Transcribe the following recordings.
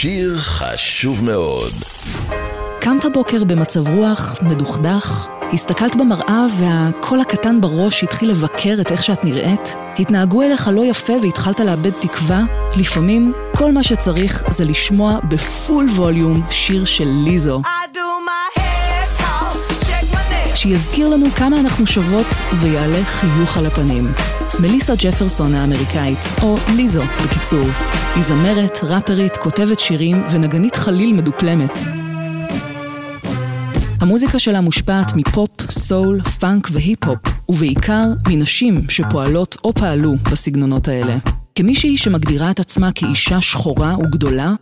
שיר חשוב מאוד. קמת בוקר במצב רוח, מדוכדך, הסתכלת במראה והקול הקטן בראש התחיל לבקר את איך שאת נראית? התנהגו אליך לא יפה והתחלת לאבד תקווה? לפעמים כל מה שצריך זה לשמוע בפול ווליום שיר של ליזו. שיזכיר לנו כמה אנחנו שוות ויעלה חיוך על הפנים. מליסה ג'פרסון האמריקאית, או ליזו בקיצור. היא זמרת, ראפרית, כותבת שירים ונגנית חליל מדופלמת. המוזיקה שלה מושפעת מפופ, סול, פאנק והיפ-הופ, ובעיקר מנשים שפועלות או פעלו בסגנונות האלה. כמישהי שמגדירה את עצמה כאישה שחורה וגדולה,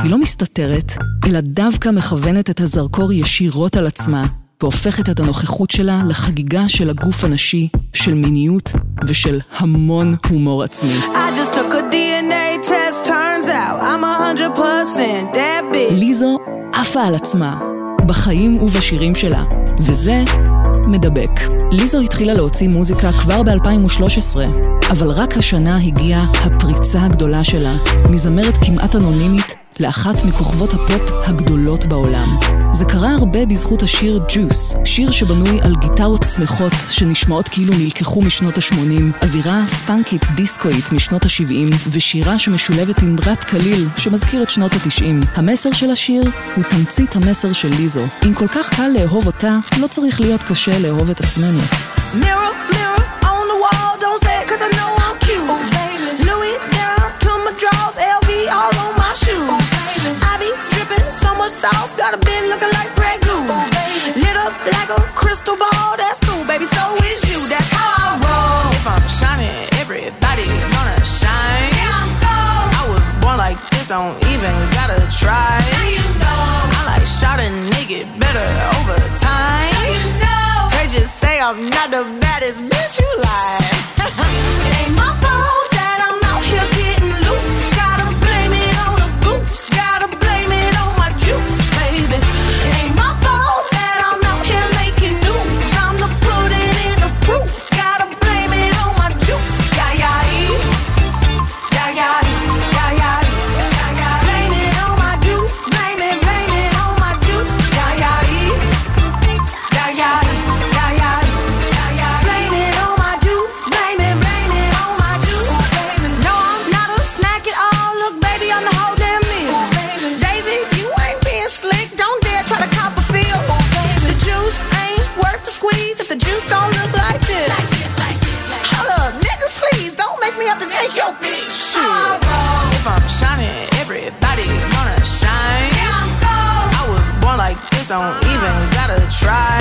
היא לא מסתתרת, אלא דווקא מכוונת את הזרקור ישירות על עצמה, והופכת את הנוכחות שלה לחגיגה של הגוף הנשי, של מיניות ושל המון הומור עצמי. ליזו עפה על עצמה, בחיים ובשירים שלה, וזה מדבק. ליזו התחילה להוציא מוזיקה כבר ב-2013, אבל רק השנה הגיעה הפריצה הגדולה שלה, מזמרת כמעט אנונימית לאחת מכוכבות הפופ הגדולות בעולם. זה קרה הרבה בזכות השיר ג'וס, שיר שבנוי על גיטרות שמחות שנשמעות כאילו נלקחו משנות ה-80, אווירה פאנקית דיסקואית משנות ה-70, ושירה שמשולבת עם ראפ קליל שמזכיר את שנות ה-90. המסר של השיר הוא תמצית המסר של ליזו. אם כל כך קל לאהוב אותה, לא צריך להיות קשה לאהוב את עצמנו. Mirror, mirror don't even gotta try. Now you know. I like shot a nigga better over time. Now you know. They just say I'm not the baddest bitch you like. don't even gotta try.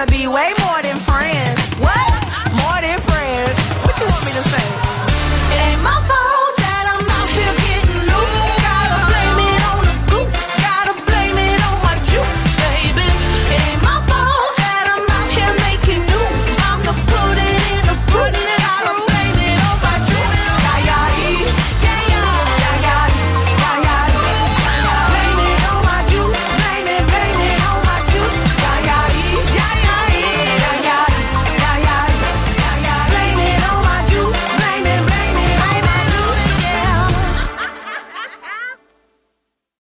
Wanna be way